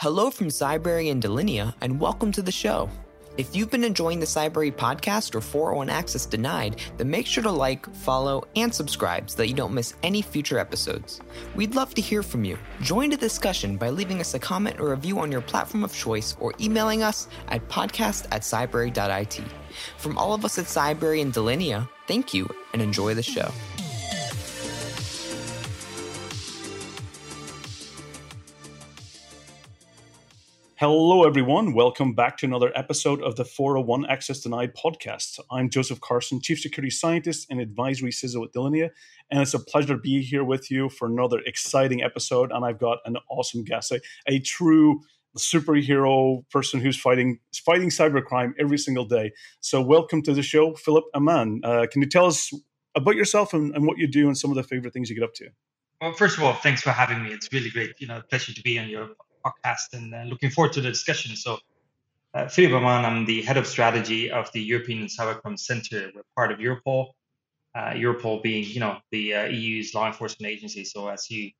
Hello from Cybrary and Delinea, and welcome to the show. If you've been enjoying the Cybrary podcast or 401 Access Denied, then make sure to like, follow, and subscribe so that you don't miss any future episodes. We'd love to hear from you. Join the discussion by leaving us a comment or review on your platform of choice or emailing us at podcast at cybrary.it. From all of us at Cybrary and Delinea, thank you and enjoy the show. Hello, everyone. Welcome back to another episode of the 401 Access Denied podcast. I'm Joseph Carson, Chief Security Scientist and Advisory CISO at Delinea, and it's a pleasure to be here with you for another exciting episode. And I've got an awesome guest, a, a true superhero person who's fighting fighting cybercrime every single day. So, welcome to the show, Philipp Amann. Uh, can you tell us about yourself and, and what you do and some of the favorite things you get up to? Well, first of all, thanks for having me. It's really great. You know, pleasure to be on your podcast and uh, looking forward to the discussion. So, uh, Philipp Amann, I'm the head of strategy of the European Cybercrime Center. We're part of Europol. Uh, Europol being, you know, the uh, EU's law enforcement agency. So, as you,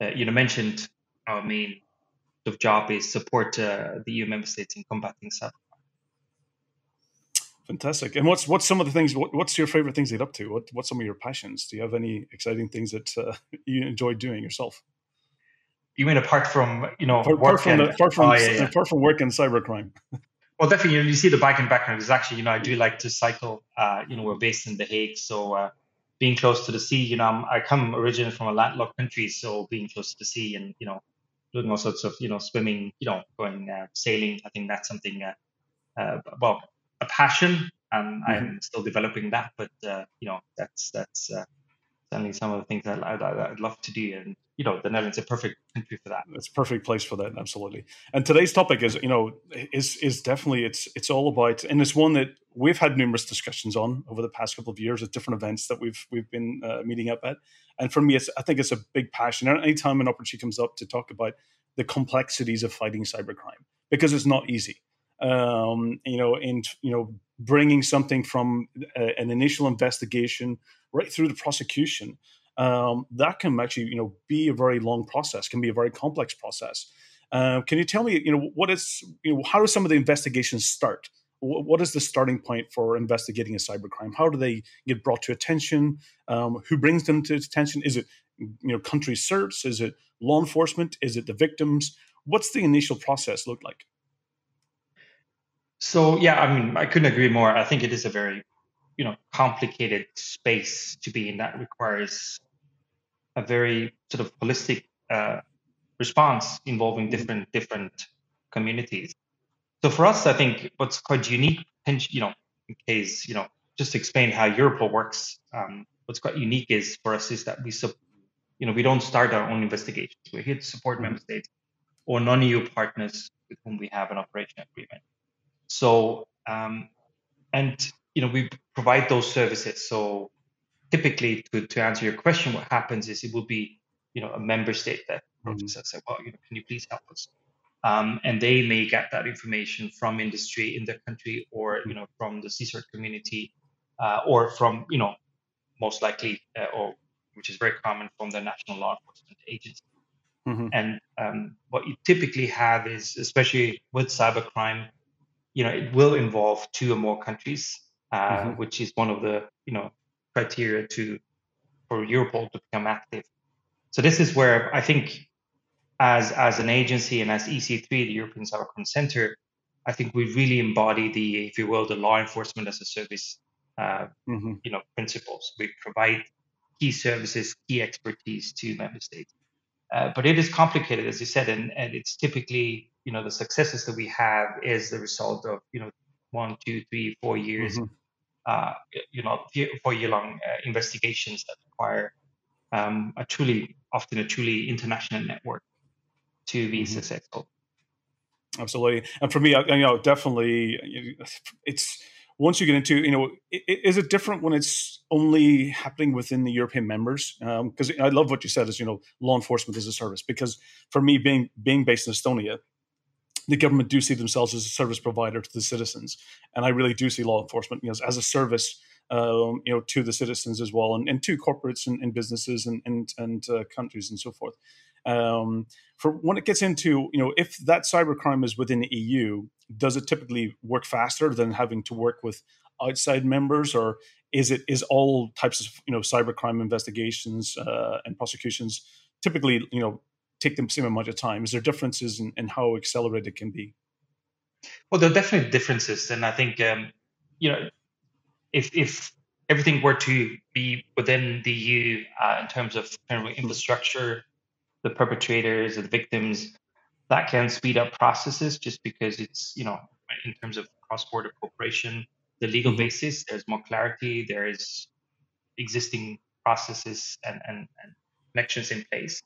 uh, you know, mentioned, our main of job is support uh, the EU member states in combating cybercrime. Fantastic. And what's what's some of the things? What, what's your favorite things to get up to? What what's some of your passions? Do you have any exciting things that uh, you enjoy doing yourself? You mean apart from you know apart, apart from, the, apart, from oh, yeah, yeah. apart from work and cybercrime? well, definitely. You, know, you see the biking background is actually you know I do like to cycle. Uh, you know we're based in The Hague, so uh, being close to the sea. You know I'm, I come originally from a landlocked country, so being close to the sea and you know doing all sorts of you know swimming, you know going uh, sailing. I think that's something uh, uh, well a passion, and mm-hmm. I'm still developing that. But uh, you know that's that's certainly some of the things that I'd, I'd, love to do. And you know, the Netherlands is a perfect country for that. It's a perfect place for that, absolutely. And today's topic is, you know, is is definitely it's it's all about, and it's one that we've had numerous discussions on over the past couple of years at different events that we've we've been uh, meeting up at. And for me, it's I think it's a big passion. And anytime an opportunity comes up to talk about the complexities of fighting cybercrime, because it's not easy. Um, you know, in you know, bringing something from a, uh, an initial investigation right through the prosecution, um, that can actually you know be a very long process, can be a very complex process. Uh, can you tell me, you know, what is, you know, how do some of the investigations start? What is the starting point for investigating a cybercrime? How do they get brought to attention? Um, who brings them to attention? Is it, you know, country certs? Is it law enforcement? Is it the victims? What's the initial process look like? So yeah, I mean, I couldn't agree more. I think it is a very you know complicated space to be in that requires a very sort of holistic uh, response involving different different communities. So for us, I think what's quite unique, you know, in case you know, just to explain how Europol works. Um, what's quite unique is for us is that we, you know, we don't start our own investigations. We're here to support member states or non-EU partners with whom we have an operation agreement. So, um, and you know, we provide those services. So typically to, to answer your question, what happens is it will be, you know, a member state that approaches mm-hmm. us and well, you know, can you please help us? Um, and they may get that information from industry in their country or, you know, from the CSIRT community uh, or from, you know, most likely, uh, or which is very common from the national law enforcement agency. Mm-hmm. And um, what you typically have is, especially with cybercrime, you know, it will involve two or more countries uh, mm-hmm. which is one of the you know criteria to for Europol to become active. So this is where I think, as as an agency and as EC3, the European Cybercrime Center, I think we really embody the, if you will, the law enforcement as a service, uh, mm-hmm. you know, principles. We provide key services, key expertise to member states. Uh, but it is complicated, as you said, and, and it's typically, you know, the successes that we have is the result of, you know, one, two, three, four years, mm-hmm. Uh, you know, four year long uh, investigations that require um, a truly, often a truly international network to be mm-hmm. successful. Absolutely, and for me, you know, definitely, it's once you get into, you know, is it different when it's only happening within the European members? Because um, I love what you said, is you know, law enforcement is a service. Because for me, being being based in Estonia, the government do see themselves as a service provider to the citizens, and I really do see law enforcement you know, as a service, um, you know, to the citizens as well, and, and to corporates and, and businesses and and, and uh, countries and so forth. Um, for when it gets into you know if that cybercrime is within the EU, does it typically work faster than having to work with outside members, or is it is all types of you know cybercrime investigations uh, and prosecutions typically you know take the same amount of time? Is there differences in, in how accelerated it can be? Well, there are definitely differences, and I think um, you know if if everything were to be within the EU uh, in terms of of infrastructure, the perpetrators, the victims, that can speed up processes just because it's you know in terms of cross-border cooperation, the legal mm-hmm. basis there's more clarity, there is existing processes and, and, and connections in place.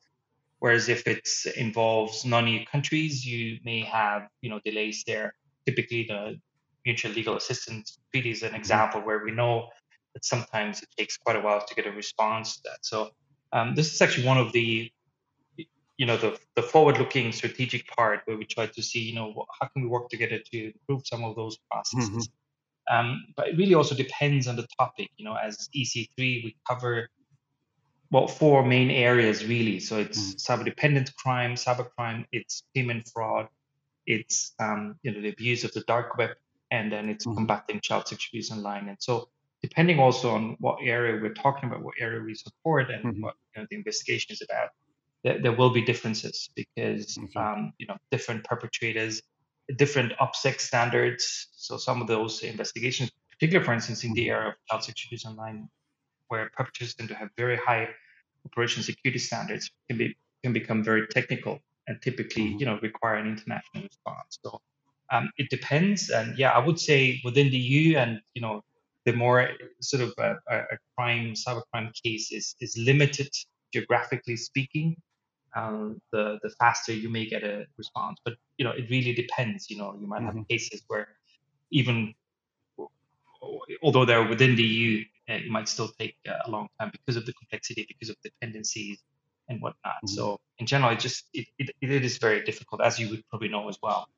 Whereas if it involves non-EU countries, you may have you know delays there. Typically, the mutual legal assistance treaty is an example where we know that sometimes it takes quite a while to get a response to that. So um, this is actually one of the you know the, the forward-looking strategic part where we try to see you know how can we work together to improve some of those processes. Mm-hmm. Um, but it really also depends on the topic. You know, as EC3 we cover well four main areas really. So it's mm-hmm. cyber-dependent crime, cybercrime, it's payment fraud, it's um, you know the abuse of the dark web, and then it's mm-hmm. combating child sexual abuse online. And so depending also on what area we're talking about, what area we support, and mm-hmm. what you know, the investigation is about, there, there will be differences because mm-hmm. um, you know different perpetrators, different OPSEC standards. So some of those investigations, particularly for instance in the mm-hmm. area of child sexual abuse online, where perpetrators tend to have very high operation security standards, can be can become very technical and typically mm-hmm. you know require an international response. So um, it depends, and yeah, I would say within the EU and you know the more sort of a, a crime, cybercrime case is, is limited geographically speaking, um, the the faster you may get a response. But you know, it really depends. You know, you might mm-hmm. have cases where even although they're within the EU, uh, it might still take a long time because of the complexity, because of dependencies and whatnot. Mm-hmm. So in general, it just it, it, it is very difficult, as you would probably know as well.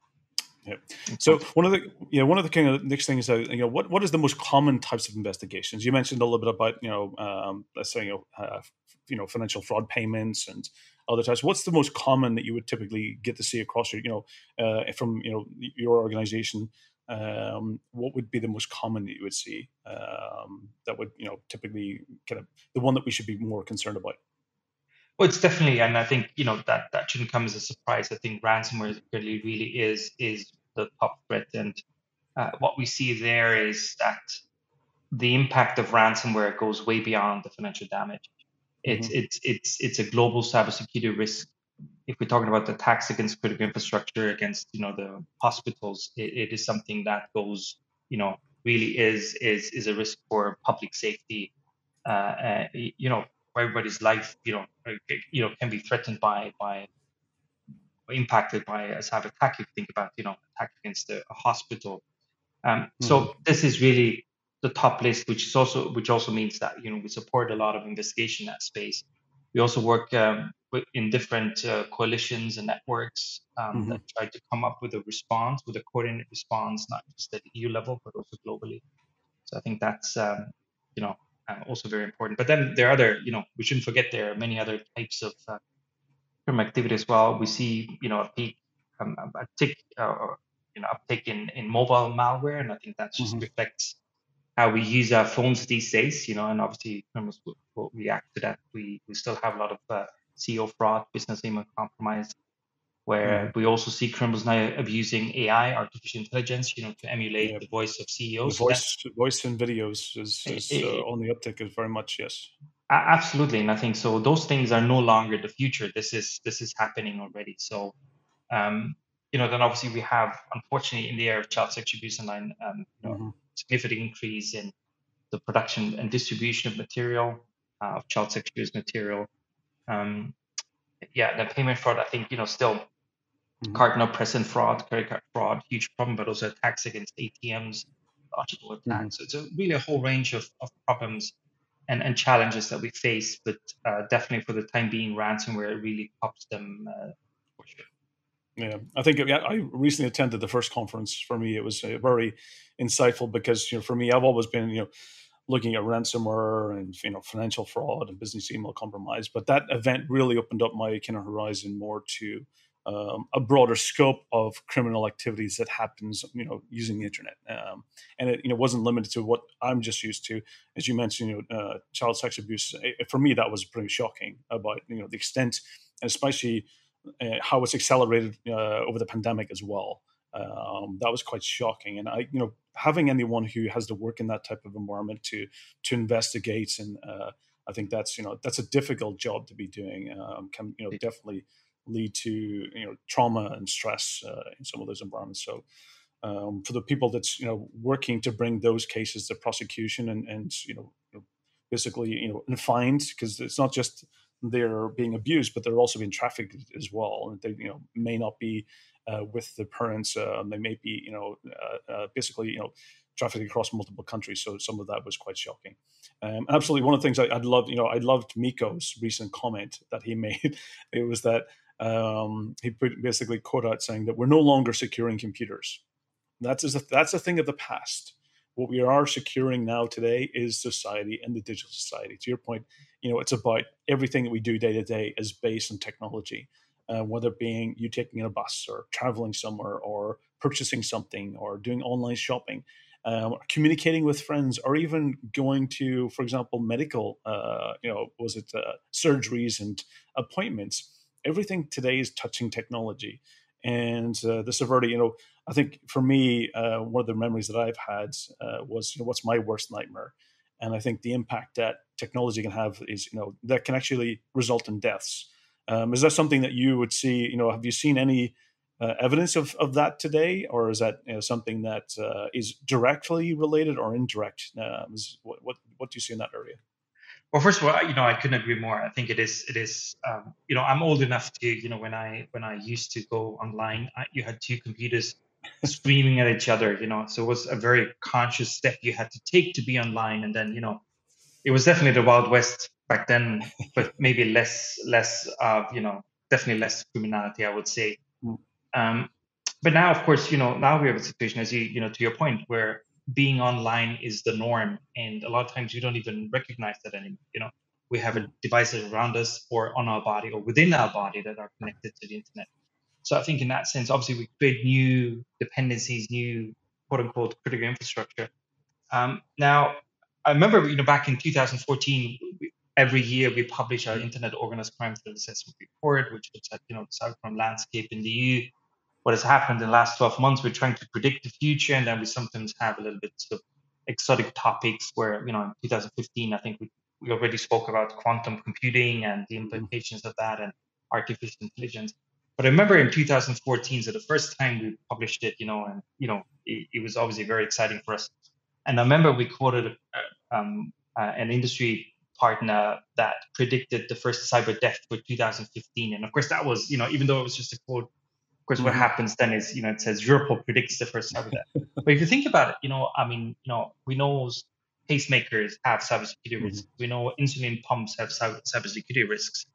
Yeah. So one of the yeah one of the kind of next things is you know what what is the most common types of investigations? You mentioned a little bit about you know um, let's say you know uh, you know financial fraud payments and other types. What's the most common that you would typically get to see across your you know uh, from you know your organization? Um, what would be the most common that you would see um, that would you know typically kind of the one that we should be more concerned about? Well, it's definitely, and I think you know that that shouldn't come as a surprise. I think ransomware really, really is is the top threat, and uh, what we see there is that the impact of ransomware goes way beyond the financial damage. It's mm-hmm. it's it's it's a global cybersecurity risk. If we're talking about the attacks against critical infrastructure, against you know the hospitals, it, it is something that goes you know really is is is a risk for public safety. Uh, uh, you know, everybody's life, you know, uh, you know, can be threatened by by impacted by a cyber attack. If you think about, you know, attack against a, a hospital. Um, mm-hmm. So this is really the top list, which is also which also means that you know we support a lot of investigation in that space. We also work um, in different uh, coalitions and networks um, mm-hmm. that try to come up with a response, with a coordinated response, not just at EU level but also globally. So I think that's um, you know uh, also very important. But then there are other, you know, we shouldn't forget there are many other types of uh, activity as well. We see, you know, a peak, um, a tick, uh, you know, uptake in, in mobile malware, and I think that just mm-hmm. reflects how we use our phones these days. You know, and obviously criminals will, will react to that. We we still have a lot of uh, CEO fraud, business email compromise, where mm. we also see criminals now abusing AI, artificial intelligence, you know, to emulate yeah. the voice of CEOs. The voice, so voice and videos is, is it, uh, on the uptick, is very much yes. Absolutely, and I think so. Those things are no longer the future. This is this is happening already. So, um, you know, then obviously we have, unfortunately, in the area of child sexual abuse online, um, you know, mm-hmm. significant increase in the production and distribution of material, uh, of child sexual abuse material. Um, yeah, the payment fraud, I think, you know, still mm-hmm. card not present fraud, credit card fraud, huge problem, but also attacks against ATMs, logical attacks. Mm-hmm. So it's a really a whole range of, of problems and, and challenges that we face, but uh, definitely for the time being, ransomware really pops them uh, for sure. Yeah, I think yeah, I recently attended the first conference. For me, it was uh, very insightful because you know, for me, I've always been you know looking at ransomware and you know financial fraud and business email compromise. But that event really opened up my kind of horizon more to um, a broader scope of criminal activities that happens, you know, using the internet. Um, and it, you know, wasn't limited to what I'm just used to. As you mentioned, you know, uh, child sex abuse. It, for me, that was pretty shocking about you know the extent and especially uh, how it's accelerated uh, over the pandemic as well. Um, that was quite shocking, and I, you know, having anyone who has to work in that type of environment to to investigate, and uh, I think that's you know that's a difficult job to be doing. Um, can you know definitely lead to you know trauma and stress uh, in some of those environments. So um, for the people that's you know working to bring those cases to prosecution and and you know basically you know and fined because it's not just they're being abused, but they're also being trafficked as well. And they you know may not be uh, with the parents. Uh, they may be you know uh, uh, basically you know trafficking across multiple countries. So some of that was quite shocking. Um, absolutely, one of the things I, would loved, you know, I loved Mikko's recent comment that he made. It was that um, he put basically quote out saying that we're no longer securing computers. That's a, that's a thing of the past. What we are securing now today is society and the digital society. To your point, you know, it's about everything that we do day to day is based on technology. Uh, whether it being you taking a bus or traveling somewhere or purchasing something or doing online shopping, um, communicating with friends, or even going to, for example, medical, uh, you know, was it uh, surgeries and appointments everything today is touching technology. And uh, the severity, you know, I think for me, uh, one of the memories that I've had was, you know, what's my worst nightmare? And I think the impact that technology can have is, you know, that can actually result in deaths. Um, is that something that you would see? You know, have you seen any uh, evidence of, of that today, or is that you know, something that uh, is directly related or indirect? Um, is, what, what what do you see in that area? Well, first of all, you know, I couldn't agree more. I think it is, it is, um, you know, I'm old enough to, you know, when I when I used to go online, I, you had two computers screaming at each other, you know, so it was a very conscious step you had to take to be online, and then, you know, it was definitely the wild west back then, but maybe less, less, uh, you know, definitely less criminality, I would say. Mm. Um, but now, of course, you know, now we have a situation, as you, you know, to your point, where being online is the norm and a lot of times you don't even recognize that anymore you know we have devices around us or on our body or within our body that are connected to the internet so i think in that sense obviously we create new dependencies new quote unquote critical infrastructure um, now i remember you know back in 2014 every year we publish our internet organized crime threat assessment report which looks at you know the cybercrime landscape in the eu what has happened in the last 12 months. We're trying to predict the future, and then we sometimes have a little bit of exotic topics where, you know, in 2015, I think we, we already spoke about quantum computing and the implications of that and artificial intelligence. But I remember in 2014, so the first time we published it, you know, and, you know, it, it was obviously very exciting for us. And I remember we quoted uh, um, uh, an industry partner that predicted the first cyber death for 2015. And of course, that was, you know, even though it was just a quote of course, what mm-hmm. happens then is, you know, it says Europol predicts the first cyber death. but if you think about it, you know, I mean, you know, we know pacemakers have cybersecurity mm-hmm. risks. We know insulin pumps have cyber, cybersecurity risks.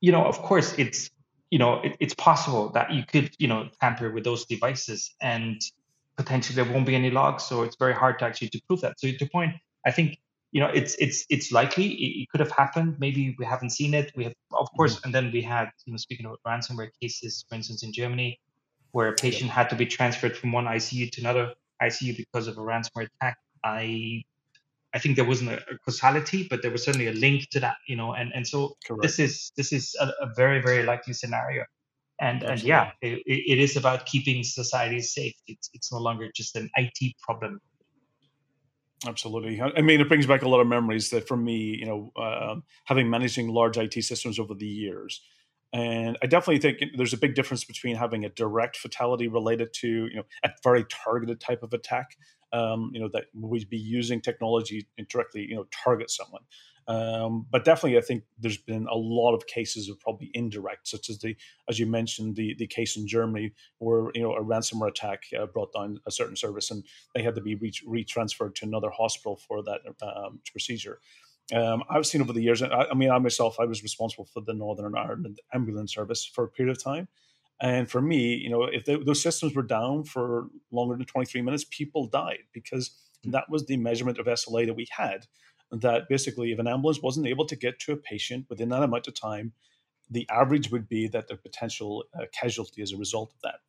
You know, of course, it's you know, it, it's possible that you could, you know, tamper with those devices and potentially there won't be any logs. So it's very hard to actually to prove that. So to point, I think you know it's it's it's likely it, it, could have happened. Maybe we haven't seen it. We have of course mm-hmm. and then we had you know speaking of ransomware cases for instance in germany where a patient had to be transferred from one icu to another icu because of a ransomware attack. I i think there wasn't a, a causality but there was certainly a link to that you know and and so Correct. this is this is a, a, very very likely scenario. And Absolutely. and yeah it, it is about keeping society safe. It's it's no longer just an it problem Absolutely. I mean, it brings back a lot of memories that for me, you know, uh, having managing large IT systems over the years. And I definitely think there's a big difference between having a direct fatality related to, you know, a very targeted type of attack, um, you know, that we'd be using technology directly, you know, target someone. Um, but definitely, I think there's been a lot of cases of probably indirect, such as the, as you mentioned, the the case in Germany where you know a ransomware attack uh, brought down a certain service and they had to be re- retransferred to another hospital for that um, procedure. Um, I've seen over the years. I, I, mean, I myself, I was responsible for the Northern Ireland ambulance service for a period of time, and for me, you know, if they, those systems were down for longer than 23 minutes, people died because that was the measurement of SLA that we had. That basically, if an ambulance wasn't able to get to a patient within that amount of time, the average would be that the potential uh, casualty as a result of that.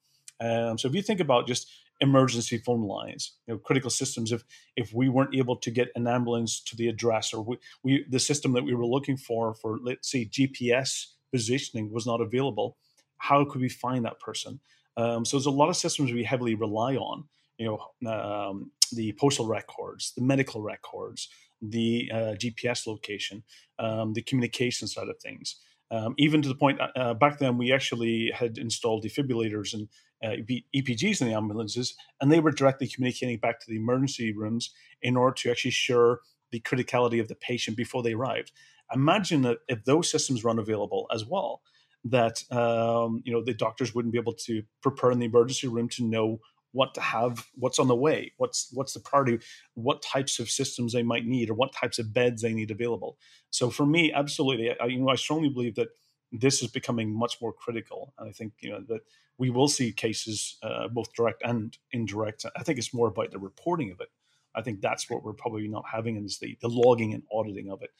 Um, so if you think about just emergency phone lines, you know, critical systems, if if we weren't able to get an ambulance to the address or we, we the system that we were looking for for let's say GPS positioning was not available, how could we find that person? Um, so there's a lot of systems we heavily rely on. You know, um, the postal records, the medical records, the uh, GPS location, um, the communication side of things. Um, even to the point, uh, uh, back then we actually had installed defibrillators and uh, EPGs in the ambulances, and they were directly communicating back to the emergency rooms in order to actually ensure the criticality of the patient before they arrived. Imagine that if those systems were unavailable as well, that um, you know the doctors wouldn't be able to prepare in the emergency room to know what to have, what's on the way, what's what's the priority, what types of systems they might need, or what types of beds they need available. So for me, absolutely, I, you know, I strongly believe that this is becoming much more critical, and I think you know that we will see cases uh, both direct and indirect. I think it's more about the reporting of it. I think that's what we're probably not having is the the logging and auditing of it.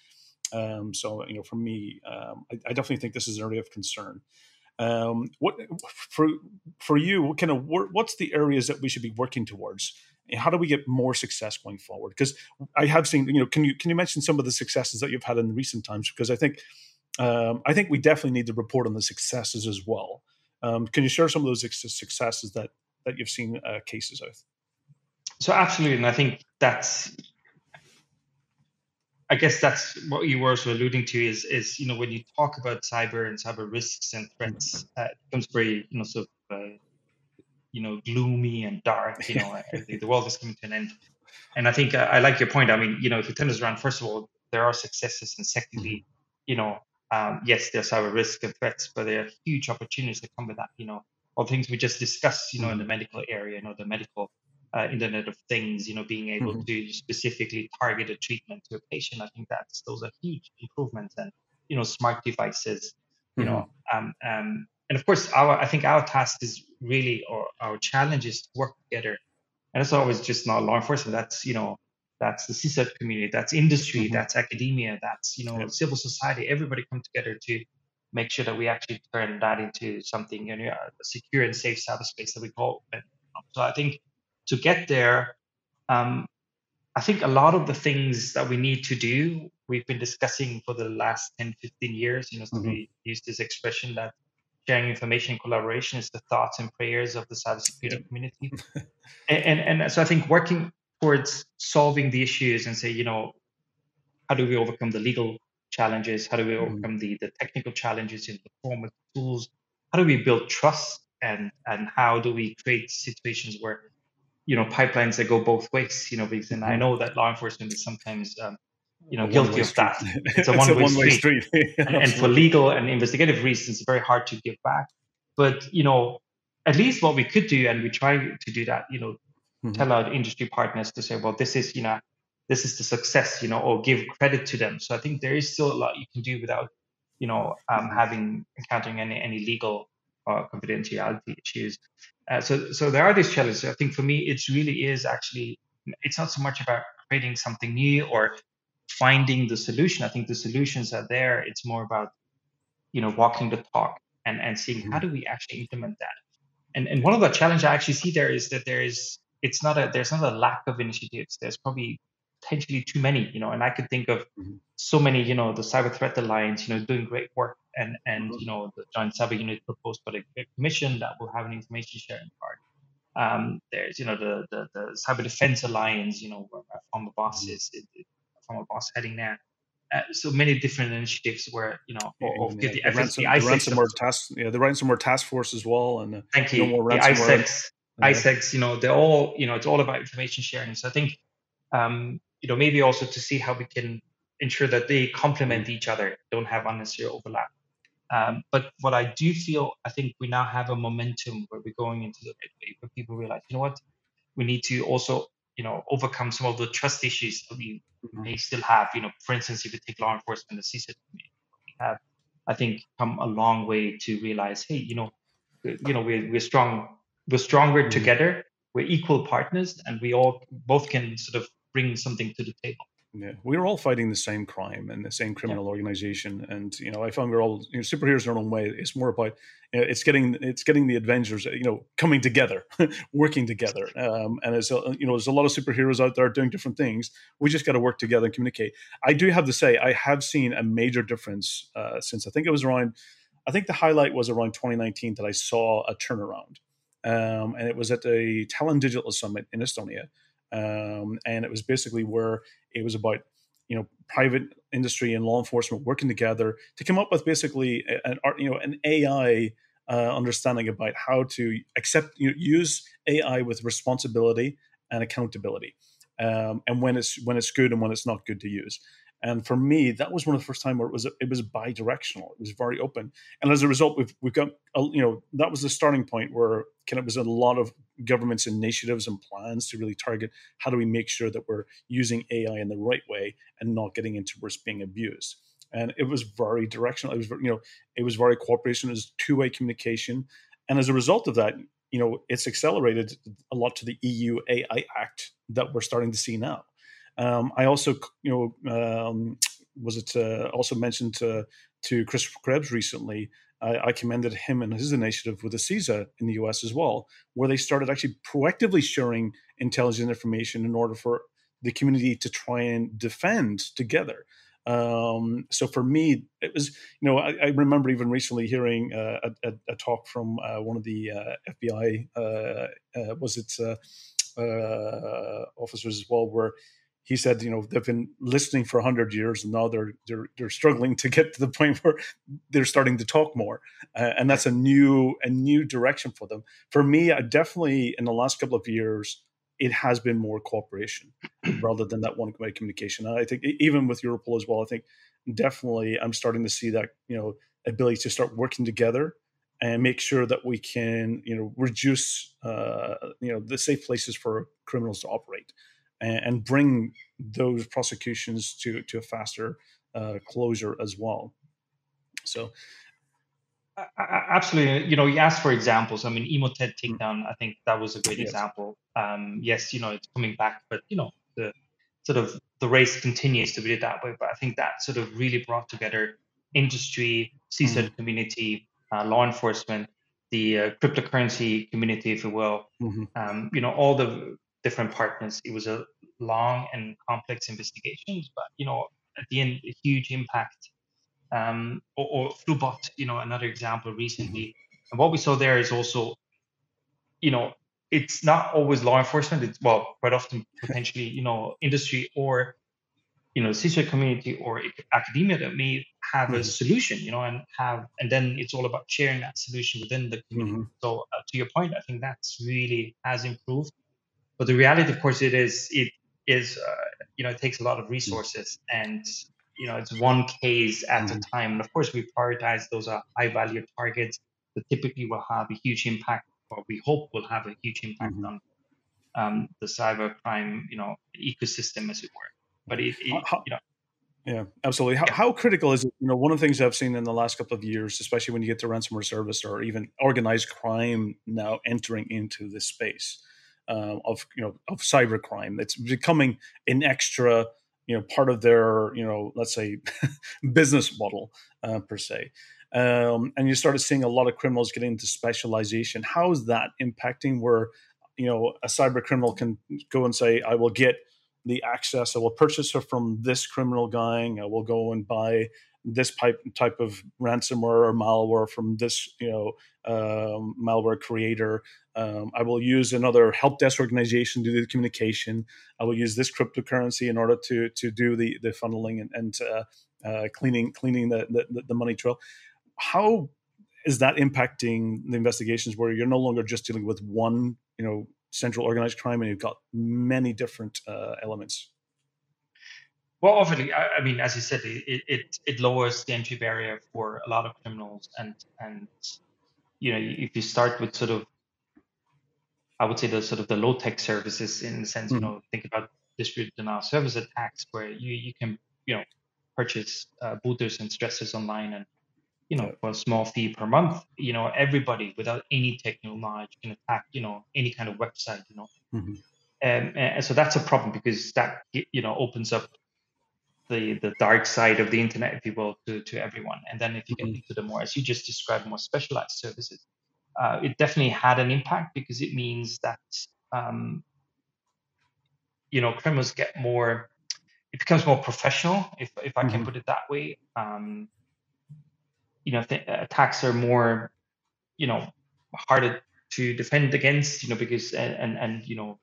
Um, so you know, for me, um, I, I, definitely think this is an area of concern. Um, what for for you? What kind of what's the areas that we should be working towards? How do we get more success going forward? Because I have seen, you know, can you can you mention some of the successes that you've had in recent times? Because I think um, I think we definitely need to report on the successes as well. Um, can you share some of those successes that that you've seen uh, cases of? So absolutely, and I think that's I guess that's what you were also alluding to is is you know when you talk about cyber and cyber risks and threats, uh, it becomes very you know sort of uh, you know gloomy and dark. You know the, the, world is coming to an end, and I think uh, I like your point. I mean, you know, if you turn this around, first of all, there are successes, and secondly, mm-hmm. you know, um, yes, there's cyber risks and threats, but there are huge opportunities that come with that. You know, all things we just discussed. You know, in the mm-hmm. medical area, you know, the medical uh, Internet of Things, you know, being able mm-hmm. to specifically target a treatment to a patient. I think that's those are huge improvements, and you know, smart devices, you mm-hmm. know, um, um, and of course, our I think our task is really, or our challenge is to work together, and it's always just not law enforcement. That's you know, that's the CSIRT community, that's industry, mm-hmm. that's academia, that's you know, civil society. Everybody come together to make sure that we actually turn that into something, you know, a secure and safe cyberspace that we call. It. So I think to get there, um, I think a lot of the things that we need to do, we've been discussing for the last 10, 15 years. You know, mm-hmm. we use this expression that sharing information and collaboration is the thoughts and prayers of the cybersecurity community. and, and, and so I think working towards solving the issues and say, you know, how do we overcome the legal challenges? How do we mm-hmm. overcome mm-hmm. the, the technical challenges in the form of tools? How do we build trust? And, and how do we create situations where you know pipelines that go both ways you know because and i mm-hmm. know that law enforcement is sometimes um, you know guilty of that it's a one-way, one-way street, street. and, and, for legal and investigative reasons it's very hard to give back but you know at least what we could do and we try to do that you know mm-hmm. tell our industry partners to say well this is you know this is the success you know or give credit to them so i think there is still a lot you can do without you know um, having encountering any any legal or confidentiality issues uh, so, so there are these challenges. I think for me, it really is actually, it's not so much about creating something new or finding the solution. I think the solutions are there. It's more about, you know, walking the talk and, and seeing mm-hmm. how do we actually implement that. And, and one of the challenges I actually see there is that there is, it's not a, there's not a lack of initiatives. There's probably potentially too many, you know, and I could think of mm-hmm. so many, you know, the Cyber Threat Alliance, you know, doing great work and, and mm-hmm. you know, the Joint Cyber Unit proposed by the Commission that will have an information sharing part. Um, there's, you know, the, the, the Cyber Defense Alliance, you know, where my former boss mm-hmm. is, is, former boss heading there. Uh, so many different initiatives where you know yeah, the, the, ransom, the, ransomware task yeah the ransomware task force as well and thank you no the ISACs, ISACs you know they're all you know it's all about information sharing so I think um, you know maybe also to see how we can ensure that they complement each other don't have unnecessary overlap um, but what i do feel i think we now have a momentum where we're going into the right way, where people realize you know what we need to also you know overcome some of the trust issues that we mm-hmm. may still have you know for instance if you take law enforcement the CSIRT we have i think come a long way to realize hey you know you know we're, we're strong we're stronger mm-hmm. together we're equal partners and we all both can sort of bring something to the table. Yeah, we're all fighting the same crime and the same criminal yeah. organization, and you know, I found we're all you know, superheroes in our own way. It's more about you know, it's getting it's getting the Avengers, you know, coming together, working together, um, and it's you know, there's a lot of superheroes out there doing different things. We just got to work together and communicate. I do have to say, I have seen a major difference uh, since I think it was around. I think the highlight was around 2019 that I saw a turnaround, um, and it was at the Tallinn Digital Summit in Estonia um, and it was basically where it was about you know private industry and law enforcement working together to come up with basically an art you know an AI uh, understanding about how to accept you know, use AI with responsibility and accountability, um, and when it's when it's good and when it's not good to use. And for me, that was one of the first time where it was it was bi-directional. It was very open, and as a result, we've we've got uh, you know that was the starting point where kind of was a lot of government's initiatives and plans to really target how do we make sure that we're using AI in the right way and not getting into it's being abused. And it was very directional. It was you know it was very cooperation. It was two way communication, and as a result of that, you know it's accelerated a lot to the EU AI Act that we're starting to see now. Um, I also, you know, um, was it uh, also mentioned to, to Christopher Krebs recently? I, I, commended him and his initiative with the CISA in the US as well, where they started actually proactively sharing intelligence information in order for the community to try and defend together. Um, so for me, it was, you know, I, I remember even recently hearing uh, a, a, talk from uh, one of the uh, FBI, uh, uh, was it uh, officers as well, where he said, you know, they've been listening for hundred years, and now they're they're they're struggling to get to the point where they're starting to talk more, uh, and that's a new a new direction for them. For me, I definitely in the last couple of years, it has been more cooperation rather than that one way communication. And I think even with Europol as well, I think definitely I'm starting to see that you know ability to start working together and make sure that we can you know reduce uh, you know the safe places for criminals to operate and, and bring those prosecutions to to a faster uh, closure as well. So. Absolutely. You know, you asked for examples. I mean, Emotet mm. takedown, I think that was a great yes. example. Um, yes, you know, it's coming back, but, you know, the sort of the race continues to be that way. But I think that sort of really brought together industry, CSIRT mm-hmm. community, uh, law enforcement, the uh, cryptocurrency community, if you will. Mm-hmm. Um, you know, all the different partners. It was a long and complex investigation, but you know, at the end, a huge impact. Um, or, or Flubot, you know, another example recently. Mm-hmm. And what we saw there is also, you know, it's not always law enforcement. It's well, quite often potentially, you know, industry or you know, CSIRT community or academia that may have mm-hmm. a solution, you know, and have, and then it's all about sharing that solution within the community. Mm-hmm. So uh, to your point, I think that's really has improved. But the reality, of course, it is it is uh, you know it takes a lot of resources and you know it's one case at mm. a time. And of course, we prioritize those are high value targets that typically will have a huge impact, or we hope will have a huge impact mm-hmm. on um, the cyber crime you know ecosystem, as it were. But it, it how, you know. Yeah, absolutely. How, how critical is it? You know, one of the things I've seen in the last couple of years, especially when you get to ransomware service or even organized crime now entering into this space, uh, of you know of cybercrime. It's becoming an extra you know part of their you know let's say business model uh, per se. Um, and you started seeing a lot of criminals getting into specialization. How is that impacting where you know a cyber criminal can go and say, "I will get the access. I will purchase it from this criminal gang. I will go and buy this type type of ransomware or malware from this you know um, malware creator. Um, I will use another help desk organization to do the communication. I will use this cryptocurrency in order to to do the the funneling and, and uh, uh, cleaning cleaning the, the, the money trail. How is that impacting the investigations where you're no longer just dealing with one you know central organized crime and you've got many different uh, elements? Well, obviously, I, I, mean, as you said, it, it it lowers the entry barrier for a lot of criminals, and and you know, if you start with sort of, I would say the sort of the low tech services in the sense, you know, think about distributed denial service attacks where you you can you know purchase uh, booters and stressors online and you know, for a small fee per month, you know, everybody without any technical knowledge can attack, you know, any kind of website, you know. Mm-hmm. Um, and so that's a problem because that you know opens up the the dark side of the internet, if you will, to to everyone. And then if you get mm-hmm. into the more, as you just described, more specialized services, uh, it definitely had an impact because it means that um, you know criminals get more. It becomes more professional, if if I mm-hmm. can put it that way. Um, you know, th- attacks are more, you know, harder to defend against. You know, because and and, and you know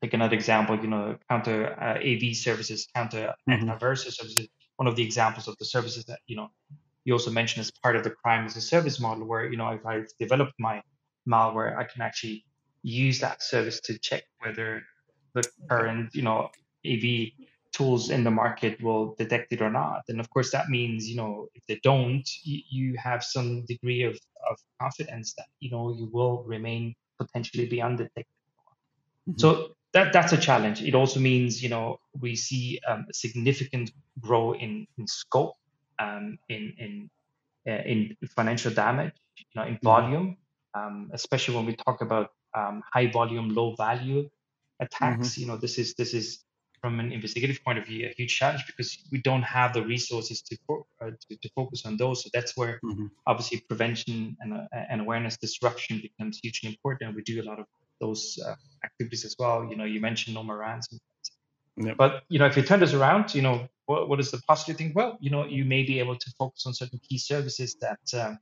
take another example, you know, counter uh, AV services, counter mm-hmm. services. One of the examples of the services that you know you also mentioned as part of the crime as a service model, where you know if I've developed my malware, I can actually use that service to check whether the current you know AV tools in the market will detect it or not. And of course, that means you know if they don't, you, you have some degree of, of confidence that you know you will remain potentially be undetected. Mm-hmm. So that that's a challenge. It also means you know we see um, a significant grow in in scope, um, in in uh, in financial damage, you know, in mm-hmm. volume, um, especially when we talk about um, high volume, low value attacks. Mm-hmm. You know, this is this is from an investigative point of view a huge challenge because we don't have the resources to uh, to, to, focus on those. So that's where mm-hmm. obviously prevention and, uh, and awareness disruption becomes hugely important. And we do a lot of those uh, activities as well. You know, you mentioned No More Ransom. Yep. But you know, if you turn this around, you know, what, what is the positive thing? Well, you know, you may be able to focus on certain key services that um,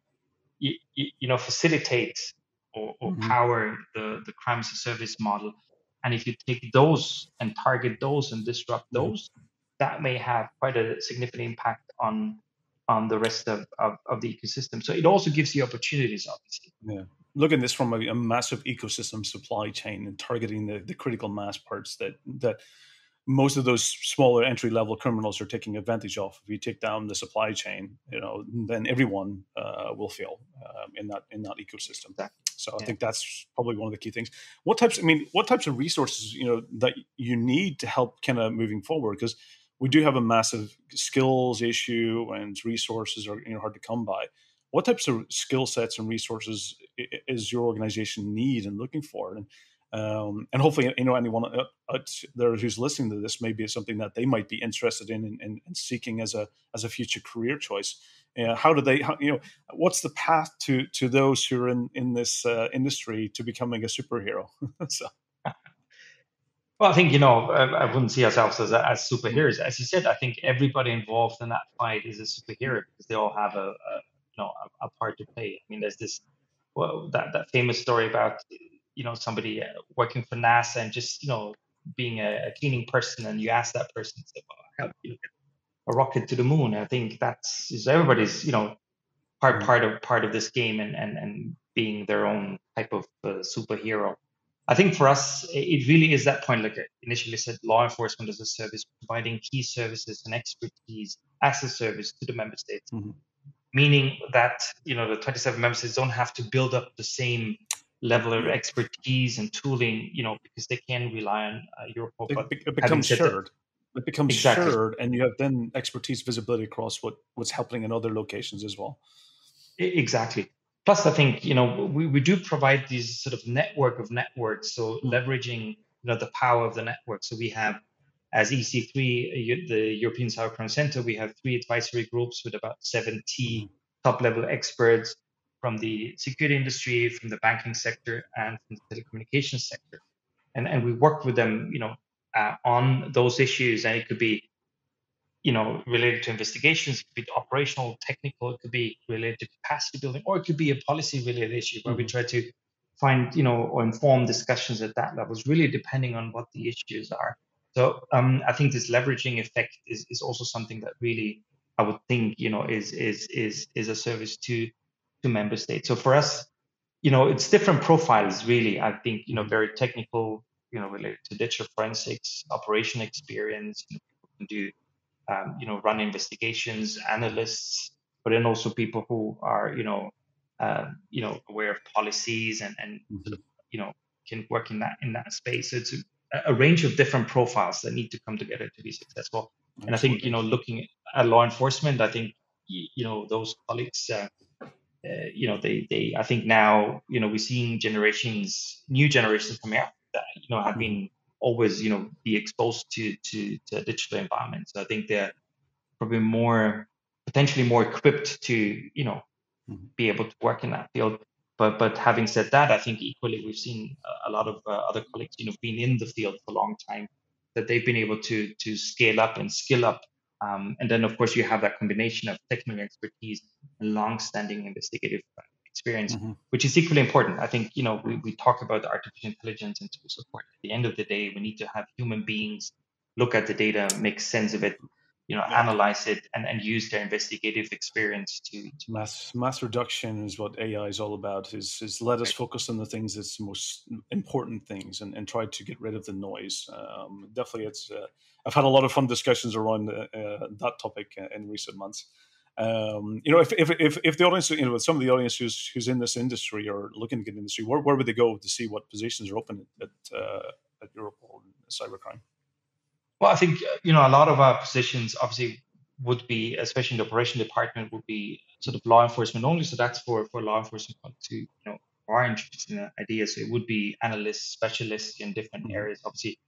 you, you, know facilitate or, or mm-hmm. power the the crime as a service model. And if you take those and target those and disrupt mm-hmm. those, that may have quite a significant impact on on the rest of, of, of the ecosystem. So it also gives you opportunities, obviously. Yeah look at this from a, a, massive ecosystem supply chain and targeting the, the critical mass parts that that most of those smaller entry level criminals are taking advantage of. If you take down the supply chain, you know, then everyone uh, will fail um, in that in that ecosystem. So I think that's probably one of the key things. What types? I mean, what types of resources you know that you need to help kind of moving forward? Because we do have a massive skills issue and resources are you know hard to come by what types of skill sets and resources is your organization need and looking for and um, and hopefully you know anyone out there who's listening to this maybe it's something that they might be interested in and, seeking as a as a future career choice uh, how do they how, you know what's the path to to those who are in in this uh, industry to becoming a superhero so well, I think you know I, wouldn't see ourselves as as superheroes. As you said, I think everybody involved in that fight is a superhero because they all have a, a know a, a, part to play. I mean, there's this well that that famous story about you know somebody uh, working for NASA and just you know being a, a cleaning person, and you ask that person, well, how you get a rocket to the moon? I think that's is everybody's you know part mm-hmm. part of part of this game and and and being their own type of uh, superhero. I think for us, it really is that point. Like I initially said, law enforcement as a service, providing key services and expertise as a service to the member states. Mm-hmm meaning that you know the 27 member states don't have to build up the same level of expertise and tooling, you know, because they can rely on uh, Europol. But it, it becomes shared. That, it becomes exactly. shared, and you have then expertise visibility across what what's happening in other locations as well. Exactly. Plus, I think you know we, we do provide these sort of network of networks, so mm. leveraging you know the power of the network. So we have as EC3, the European Cybercrime Center, we have three advisory groups with about 70 mm-hmm. top level experts from the security industry, from the banking sector, and from the telecommunications sector. And, and we work with them, you know, uh, on those issues. And it could be, you know, related to investigations, it could be operational, technical, it could be related to capacity building, or it could be a policy related issue where mm-hmm. we try to find, you know, or inform discussions at that level, really depending on what the issues are. So um, I think this leveraging effect is, is also something that really I would think you know is is is is a service to to member states. So for us, you know, it's different profiles really. I think you know very technical, you know, related to digital forensics, operation experience. You know, people can do um, you know run investigations, analysts, but then also people who are you know uh, you know aware of policies and and mm-hmm. you know can work in that in that space. So it's a range of different profiles that need to come together to be successful. And I think you know, looking at law enforcement, I think you know those colleagues. Uh, uh, you know, they they I think now you know we're seeing generations, new generations coming out that you know have mm-hmm. been always you know be exposed to to, to a digital environment. So I think they're probably more potentially more equipped to you know mm-hmm. be able to work in that field. But but having said that, I think equally we've seen a lot of uh, other colleagues you know been in the field for a long time that they've been able to to scale up and skill up um, and then, of course, you have that combination of technical expertise and long-standing investigative experience, mm-hmm. which is equally important. I think you know we, we talk about artificial intelligence and tool support. At the end of the day, we need to have human beings look at the data, make sense of it, you know, yeah. analyze it, and, and use their investigative experience to, to, mass mass reduction is what AI is all about. Is is let us focus on the things that's the most important things and, and try to get rid of the noise. Um, definitely, it's. Uh, I've had a lot of fun discussions around uh, uh, that topic in recent months. Um, you know, if, if, if, if, the audience, you know, some of the audience who's, who's in this industry or looking to get in the industry, where, where would they go to see what positions are open at, uh, at Europol cybercrime? Well, I think, you know, a lot of our positions obviously would be, especially in the operation department, would be sort of law enforcement only. So that's for, for law enforcement to, you know, are interested in ideas. So it would be analysts, specialists in different mm-hmm. areas. Obviously,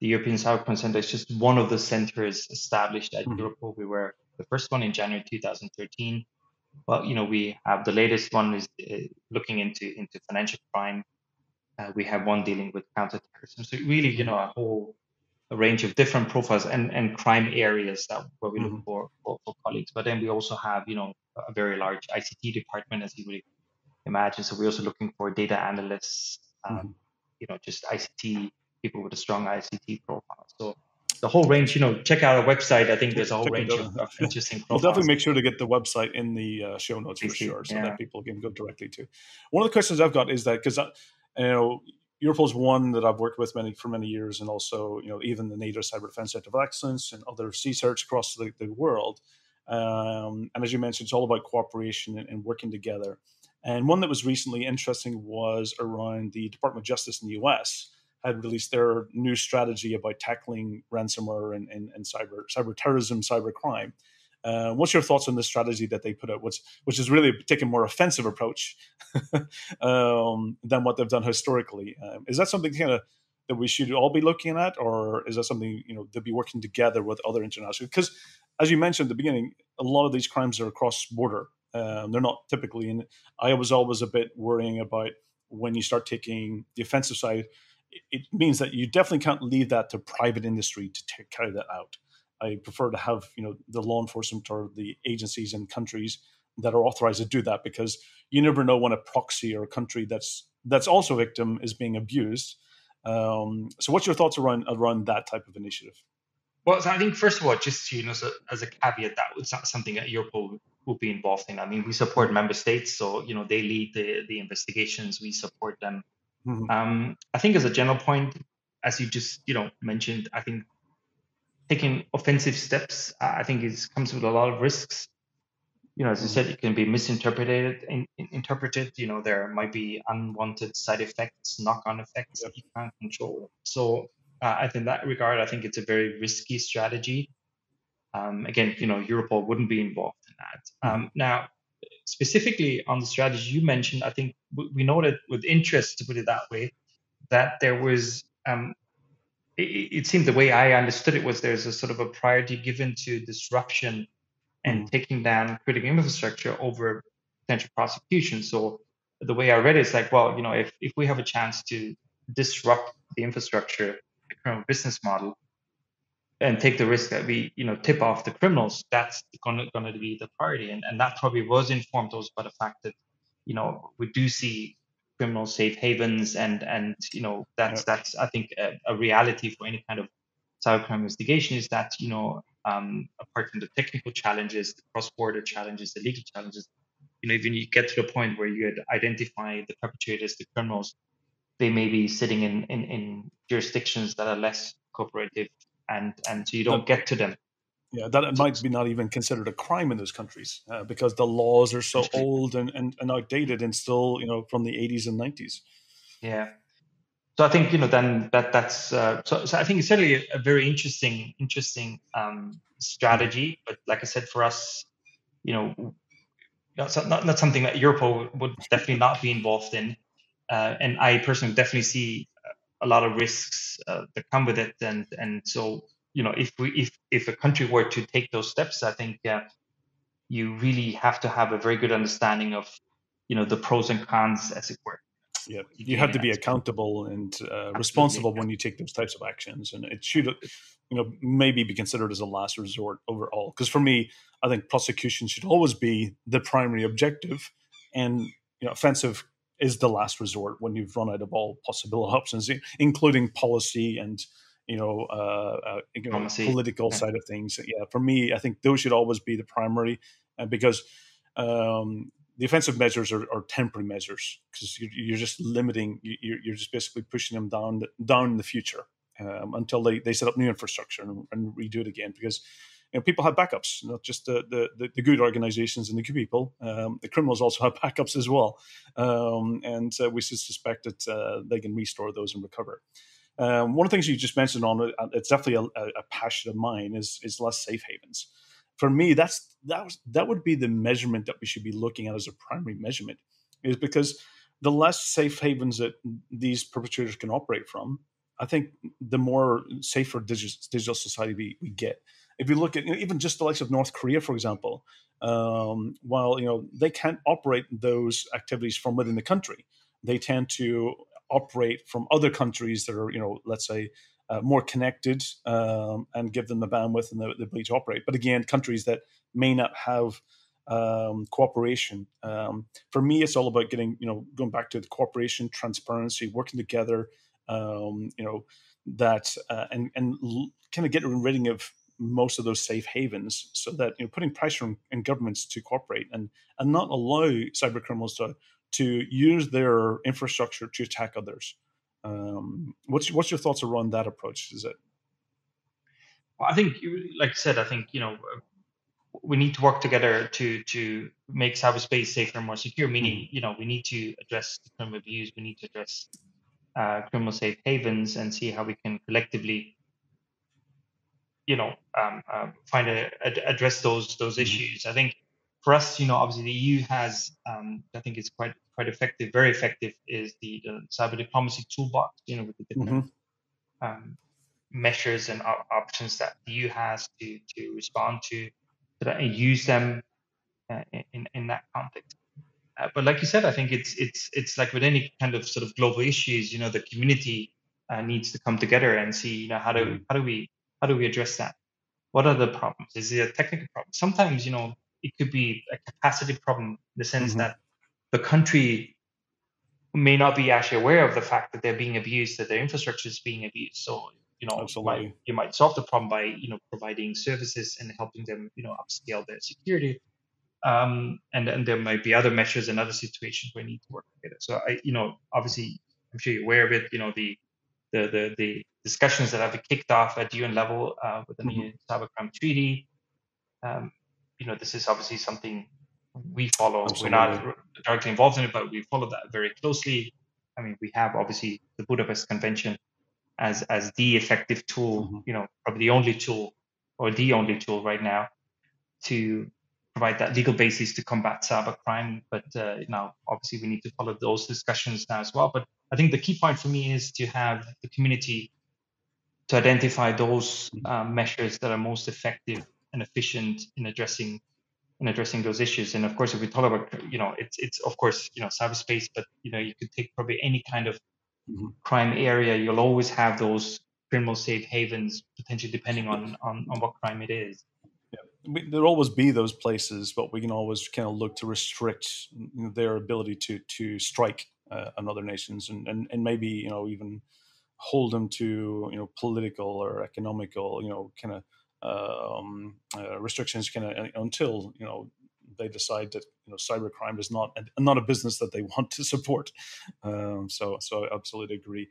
the European Cybercrime Center is just one of the centers established at mm-hmm. Europol. We were the first one in January 2013. Well, you know, we have the latest one is uh, looking into into financial crime. Uh, we have one dealing with counterterrorism. So really, you know, a whole a range of different profiles and, and crime areas that where we mm-hmm. look for, for, for colleagues. But then we also have, you know, a very large ICT department, as you would imagine. So we're also looking for data analysts, um, mm-hmm. you know, just ICT people with a strong ICT profile. So the whole range, you know, check out our website. I think there's a whole range of, of, interesting profiles. We'll definitely make sure to get the website in the uh, show notes for sure, so yeah. that people can go directly to. One of the questions I've got is that because you know Europol is one that I've worked with many for many years, and also you know even the NATO Cyber Defense Center of Excellence and other CSIRTs across the, the world. Um, and as you mentioned, it's all about cooperation and, and working together. And one that was recently interesting was around the Department of Justice in the U.S had released their new strategy about tackling ransomware and, and, and cyber cyber terrorism, cyber crime. Uh, what's your thoughts on the strategy that they put out, which which is really taking a more offensive approach um, than what they've done historically? Um, is that something kind of that we should all be looking at, or is that something you know to be working together with other international? Because as you mentioned at the beginning, a lot of these crimes are cross border. Um, they're not typically in. I was always a bit worrying about when you start taking the offensive side it means that you definitely can't leave that to private industry to take, carry that out. I prefer to have you know the law enforcement or the agencies and countries that are authorized to do that because you never know when a proxy or a country that's that's also a victim is being abused. Um, so, what's your thoughts around around that type of initiative? Well, so I think first of all, just you know, so as a caveat, that was not something that Europol will be involved in. I mean, we support member states, so you know they lead the the investigations. We support them Mm-hmm. Um, I think as a general point, as you just you know mentioned, I think taking offensive steps, I think is comes with a lot of risks. You know, as you said, it can be misinterpreted. In, in, interpreted, you know, there might be unwanted side effects, knock-on effects that you can't control. So, uh, I think that regard, I think it's a very risky strategy. Um, again, you know, Europol wouldn't be involved in that. Mm-hmm. Um, now, specifically on the strategy you mentioned, I think we noted with interest, to put it that way, that there was, um, it, it, seemed the way I understood it was there's a sort of a priority given to disruption and mm. taking down critical infrastructure over potential prosecution. So the way I read it is like, well, you know, if, if we have a chance to disrupt the infrastructure, the criminal business model, and take the risk that we, you know, tip off the criminals, that's going to be the priority. And, and that probably was informed also by the fact that, you know, we do see criminal safe havens and, and you know, that's, that's I think, a, a reality for any kind of cybercrime investigation is that, you know, um, apart from the technical challenges, the cross-border challenges, the legal challenges, you know, even you get to the point where you identify the perpetrators, the criminals, they may be sitting in, in, in jurisdictions that are less cooperative and and so you don't get to them. Yeah, that might be not even considered a crime in those countries uh, because the laws are so old and, and, and outdated and still you know from the 80s and 90s. Yeah, so I think you know then that that's uh, so, so I think it's certainly a, a very interesting interesting um, strategy. But like I said, for us, you know, not, not, not something that Europol would definitely not be involved in. Uh, and I personally definitely see a lot of risks uh, that come with it. And and so you know, if we if if a country were to take those steps, I think uh, you really have to have a very good understanding of you know the pros and cons, as it were. Yeah, you have to be accountable and uh, responsible when you take those types of actions, and it should, you know, maybe be considered as a last resort overall. Because for me, I think prosecution should always be the primary objective, and you know, offensive is the last resort when you've run out of all possible options, including policy and you know, uh, uh, you know political yeah. side of things. Yeah, for me, I think those should always be the primary, uh, because um, the offensive measures are, are temporary measures because you're, you're, just limiting, you're, you're, just basically pushing them down down in the future um, until they, they set up new infrastructure and, and redo it again because you know, people have backups, not just the, the, the, good organizations and the good people. Um, the criminals also have backups as well. Um, and uh, we suspect that uh, they can restore those and recover. Um, one of the things you just mentioned on uh, it's definitely a, a, passion of mine, is, is less safe havens. For me, that's that was that would be the measurement that we should be looking at as a primary measurement, is because the less safe havens that these perpetrators can operate from, I think the more safer digital, digital society we, we get if you look at you know, even just the likes of North Korea, for example, um, while you know they can't operate those activities from within the country, they tend to operate from other countries that are you know let's say uh, more connected um, and give them the bandwidth and the, the, ability to operate. But again, countries that may not have um, cooperation. Um, for me, it's all about getting you know going back to the cooperation, transparency, working together. Um, you know that uh, and and kind of getting rid of most of those safe havens so that you know putting pressure on, on governments to cooperate and and not allow cyber criminals to to use their infrastructure to attack others um, what's what's your thoughts around that approach is it well, i think like i said i think you know we need to work together to to make cyberspace safer and more secure meaning mm-hmm. you know we need to address the criminal abuse we need to address uh, criminal safe havens and see how we can collectively you know um, um, find a, address those those mm-hmm. issues. I think for us, you know, obviously the EU has um, I think it's quite quite effective, very effective is the, the cyber diplomacy toolbox. You know, with the different mm-hmm. um, measures and op- options that the EU has to to respond to, to and use them uh, in in that context. Uh, but like you said, I think it's it's it's like with any kind of sort of global issues, you know, the community uh, needs to come together and see, you know, how do mm-hmm. how do we how do we address that? What are the problems? Is it a technical problem? Sometimes, you know, it could be a capacity problem in the sense mm-hmm. that the country may not be actually aware of the fact that they're being abused, that their infrastructure is being abused. So, you know, you might, you might solve the problem by, you know, providing services and helping them, you know, upscale their security. Um, and and there might be other measures and other situations where we need to work together. So I, you know, obviously, I'm sure you're aware of it. You know, the the the, the discussions that have been kicked off at UN level uh, with the mm-hmm. new cybercrime treaty. Um, you know, this is obviously something we follow. Absolutely. We're not directly involved in it, but we follow that very closely. I mean, we have obviously the Budapest Convention as as the effective tool. Mm-hmm. You know, probably the only tool or the only tool right now to provide that legal basis to combat cybercrime. But uh, now, obviously, we need to follow those discussions now as well. But I think the key point for me is to have the community to identify those uh, measures that are most effective and efficient in addressing in addressing those issues. And of course, if we talk about, you know, it's it's of course, you know, cyberspace, but you know, you could take probably any kind of mm-hmm. crime area. You'll always have those criminal safe havens, potentially depending on on, on what crime it is. Yeah. There'll always be those places, but we can always kind of look to restrict their ability to to strike uh, another nations, and, and and maybe you know even hold them to you know political or economical you know kind of um, uh, restrictions kind of uh, until you know they decide that you know cybercrime is not not a business that they want to support. Um, so so I absolutely agree.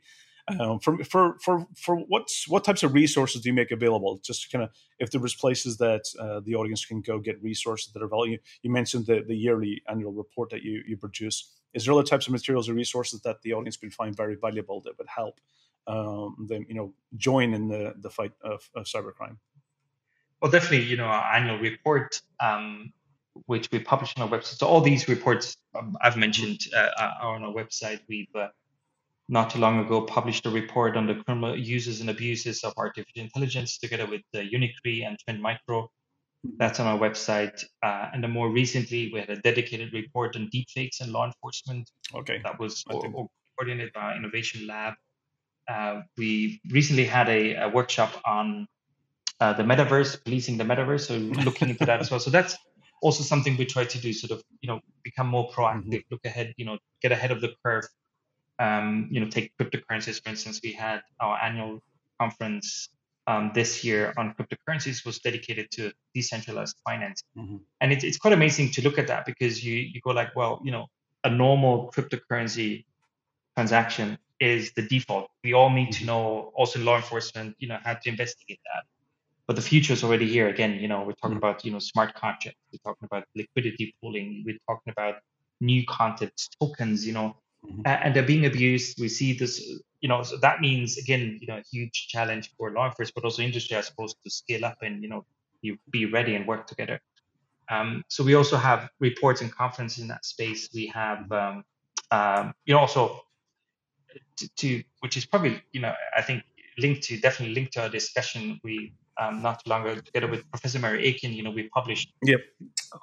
Um, for for for for what's what types of resources do you make available? Just kind of if there was places that uh, the audience can go get resources that are valuable. You mentioned the the yearly annual report that you you produce. Is there other types of materials or resources that the audience would find very valuable that would help um, them, you know, join in the the fight of, of cybercrime? Well, definitely, you know, our annual report um, which we publish on our website. So all these reports um, I've mentioned uh, are on our website. We've uh, not too long ago published a report on the criminal uses and abuses of artificial intelligence together with uh, UNICRI and Trend Micro. That's on our website. Uh, and then more recently, we had a dedicated report on deepfakes and law enforcement. Okay. That was coordinated by Innovation Lab. Uh, we recently had a, a workshop on uh, the metaverse, policing the metaverse. So looking into that as well. So that's also something we try to do, sort of, you know, become more proactive, mm-hmm. look ahead, you know, get ahead of the curve. Um, you know, take cryptocurrencies, for instance, we had our annual conference um, this year on cryptocurrencies was dedicated to decentralized finance. Mm-hmm. And it, it's quite amazing to look at that because you, you go like, well, you know, a normal cryptocurrency transaction is the default. We all need to mm-hmm. know, also law enforcement, you know, how to investigate that but the future is already here again you know we're talking mm-hmm. about you know smart contracts we're talking about liquidity pooling we're talking about new concepts tokens you know mm-hmm. and they're being abused we see this you know so that means again you know a huge challenge for law enforcement but also industry i suppose to scale up and you know you be ready and work together um, so we also have reports and conferences in that space we have um, um, you know also to, to, which is probably you know i think linked to definitely linked to our discussion we um, not too long ago, together with Professor Mary Aiken, you know, we published yep.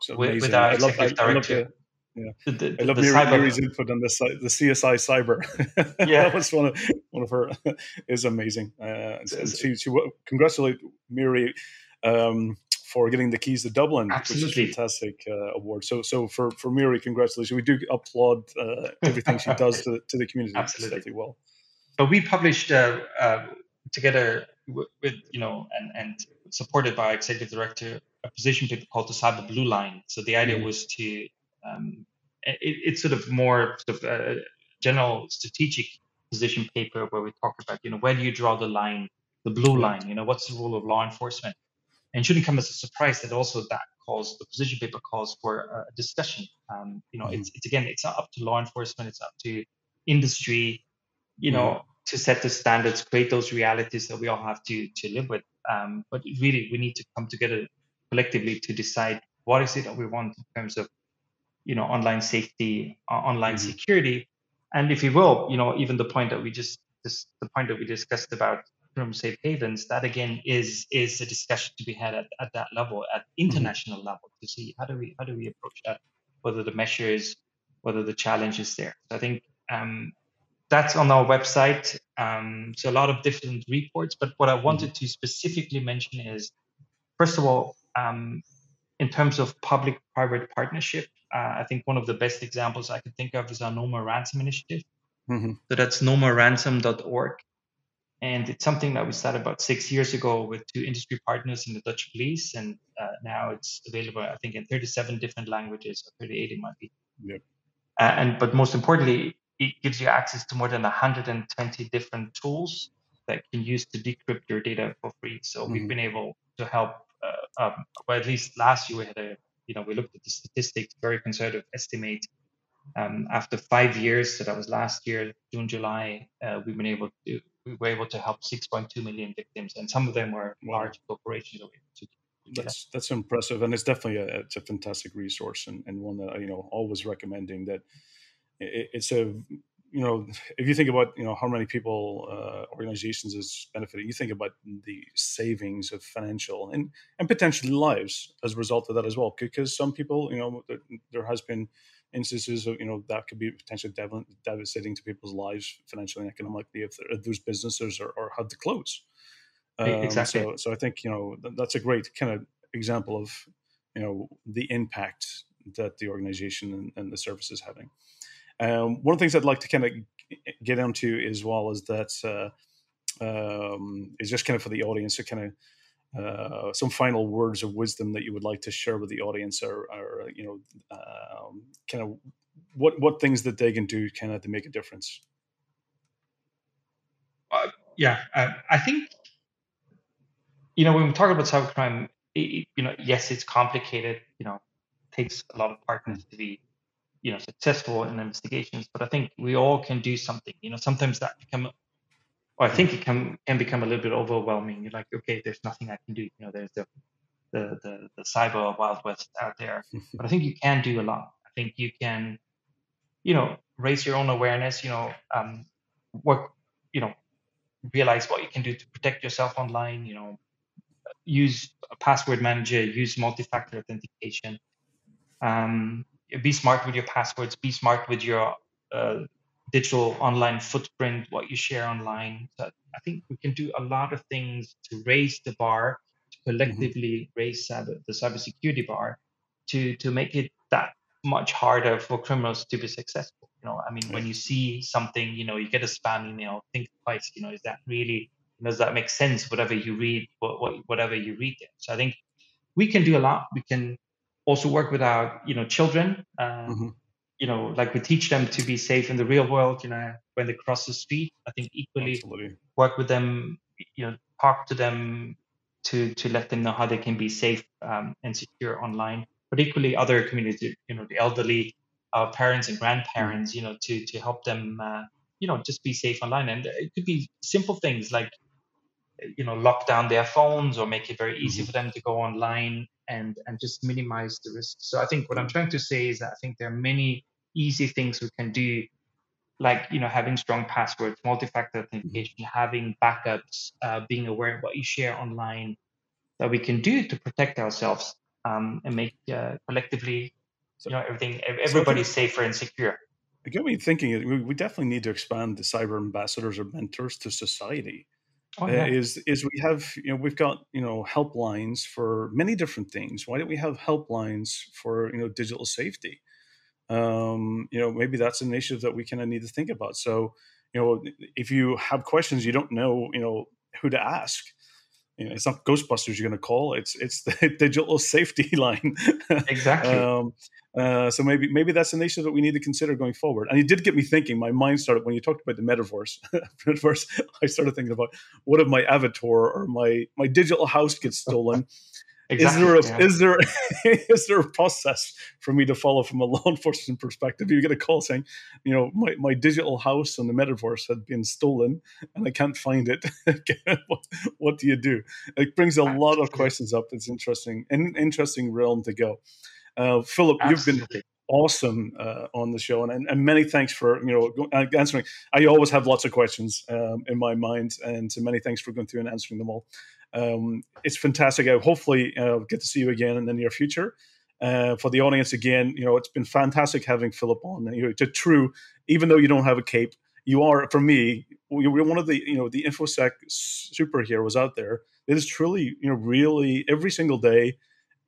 with, with, our executive love, director. I love the, yeah. The, the, I love Mary. Mary's input on the the CSI Cyber. Yeah, that was one of one of her is amazing. Uh, and she, she congratulate Mary um, for getting the keys to Dublin, Absolutely. which is a fantastic uh, award. So, so for for Mary, congratulations. We do applaud uh, everything she does to, to the community. Absolutely, well. But we published uh, uh together with you know and and supported by executive director a position paper called the cyber blue line so the idea mm-hmm. was to um, it, it's sort of more sort of a general strategic position paper where we talk about you know where do you draw the line the blue line you know what's the role of law enforcement and shouldn't come as a surprise that also that calls the position paper calls for a discussion um, you know mm-hmm. it's, it's again it's not up to law enforcement it's up to industry you know mm-hmm to set the standards, create those realities that we all have to to live with. Um, but really, we need to come together collectively to decide what is it that we want in terms of, you know, online safety, uh, online mm-hmm. security, and if you will, you know, even the point that we just this, the point that we discussed about from safe havens, that again is is a discussion to be had at, at that level, at mm-hmm. international mm-hmm. level, to see how do we how do we approach that, whether the measures, whether the challenge is there. So I think um, that's on our website. Um, so a lot of different reports. But what I mm-hmm. wanted to specifically mention is, first of all, um, in terms of public-private partnership, uh, I think one of the best examples I could think of is our No More Ransom initiative. Mm-hmm. So that's nomoreransom.org. And it's something that we started about six years ago with two industry partners in the Dutch police. And uh, now it's available, I think, in 37 different languages, or 38 it might be. Yep. Uh, and but most importantly, it gives you access to more than 120 different tools that can use to decrypt your data for free. So mm-hmm. we've been able to help. Uh, um, well, at least last year we had a, you know, we looked at the statistics, very conservative estimate. Um, after five years, so that was last year, June, July, uh, we've been able to we were able to help 6.2 million victims, and some of them were large corporations. That's that's impressive, and it's definitely a, it's a fantastic resource, and, and one that you know always recommending that it's a you know if you think about you know how many people uh, organizations is benefiting you think about the savings of financial and and potentially lives as a result of that as well because some people you know there has been instances of you know that could be potentially devastating to people's lives financially and economically if, if those businesses are, are had to close. Um, exactly. so so i think you know that's a great kind of example of you know the impact that the organization and, and the service is having. Um, one of the things I'd like to kind of get into as well is that uh, um, is just kind of for the audience to kind of uh, some final words of wisdom that you would like to share with the audience, or, or you know, um, kind of what what things that they can do kind of to make a difference. Uh, yeah, uh, I think you know when we talk about cybercrime, you know, yes, it's complicated. You know, takes a lot of partners to be you know successful in investigations but i think we all can do something you know sometimes that become or i think it can can become a little bit overwhelming you're like okay there's nothing i can do you know there's the the, the, the cyber wild west out there. but I think you can do a lot. I think you can, you know, raise your own awareness. You know, um, work. You know, realize what you can do to protect yourself online. You know, use a password manager, use multi-factor authentication. Um, be smart with your passwords. Be smart with your uh, digital online footprint, what you share online. So I think we can do a lot of things to raise the bar, to mm-hmm. collectively mm-hmm. raise cyber, the cybersecurity bar, to to make it that much harder for criminals to be successful. You know, I mean, when you see something, you know, you get a spam email, think twice. You know, is that really does that make sense? Whatever you read, what, what, whatever you read there. So I think we can do a lot. We can also work with our, you know, children. Um, mm-hmm you know, like we teach them to be safe in the real world, you know, when they cross the street. I think equally Absolutely. work with them, you know, talk to them to to let them know how they can be safe um, and secure online. But equally, other communities, you know, the elderly, our parents and grandparents, you know, to to help them, uh, you know, just be safe online. And it could be simple things like, you know, lock down their phones or make it very easy mm-hmm. for them to go online and and just minimize the risk. So I think what I'm trying to say is that I think there are many easy things we can do, like you know having strong passwords, multi-factor authentication, mm-hmm. having backups, uh, being aware of what you share online, that we can do to protect ourselves um, and make uh, collectively, you know, everything everybody so safer and secure. It got me thinking. We definitely need to expand the cyber ambassadors or mentors to society Oh, yeah. uh, is is we have you know we've got you know helplines for many different things. Why don't we have helplines for you know digital safety? Um, you know maybe that's an issue that we kind of need to think about. So you know if you have questions you don't know you know who to ask. You know, it's not Ghostbusters you're going to call. It's it's the digital safety line. Exactly. um, uh, so maybe maybe that's an issue that we need to consider going forward. And it did get me thinking. My mind started when you talked about the metaverse. metaverse, I started thinking about what if my avatar or my my digital house gets stolen. Exactly, is there a, yeah. is there is there a process for me to follow from a law enforcement perspective? You get a call saying, you know, my, my digital house on the metaverse had been stolen and I can't find it. what, what do you do? It brings a lot of questions up. It's interesting, an interesting realm to go. Uh, Philipp, Absolutely. you've been awesome uh, on the show, and, and many thanks for you know uh, answering. I always have lots of questions um, in my mind, and so many thanks for going through and answering them all. Um, it's fantastic. I hopefully uh, get to see you again in the near future. Uh, for the audience, again, you know, it's been fantastic having Philipp on. You know, it's true, even though you don't have a cape, you are for me. You're one of the you know the infosec superheroes out there. It is truly you know really every single day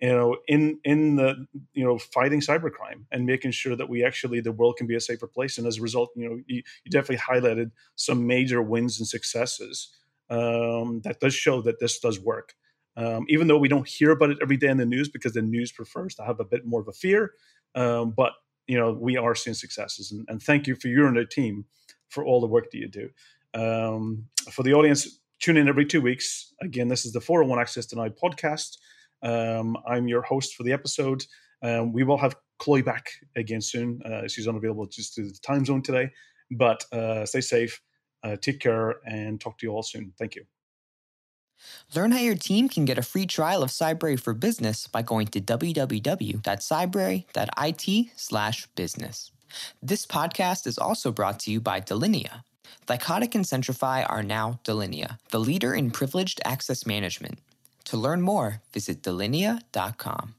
you know in in the you know fighting cybercrime and making sure that we actually the world can be a safer place and as a result you know you, you definitely highlighted some major wins and successes um, that does show that this does work um, even though we don't hear about it every day in the news because the news prefers to have a bit more of a fear um, but you know we are seeing successes and, and, thank you for you and the team for all the work that you do um, for the audience tune in every two weeks again this is the 401 access denied podcast um, I'm your host for the episode. Um, we will have Chloe back again soon. Uh, she's unavailable just to the time zone today. But uh, stay safe, uh, take care, and talk to you all soon. Thank you. Learn how your team can get a free trial of Cybrary for Business by going to www.cybrary.it/business. This podcast is also brought to you by Delinea. Thycotic and Centrify are now Delinea, the leader in privileged access management. To learn more, visit delinea.com.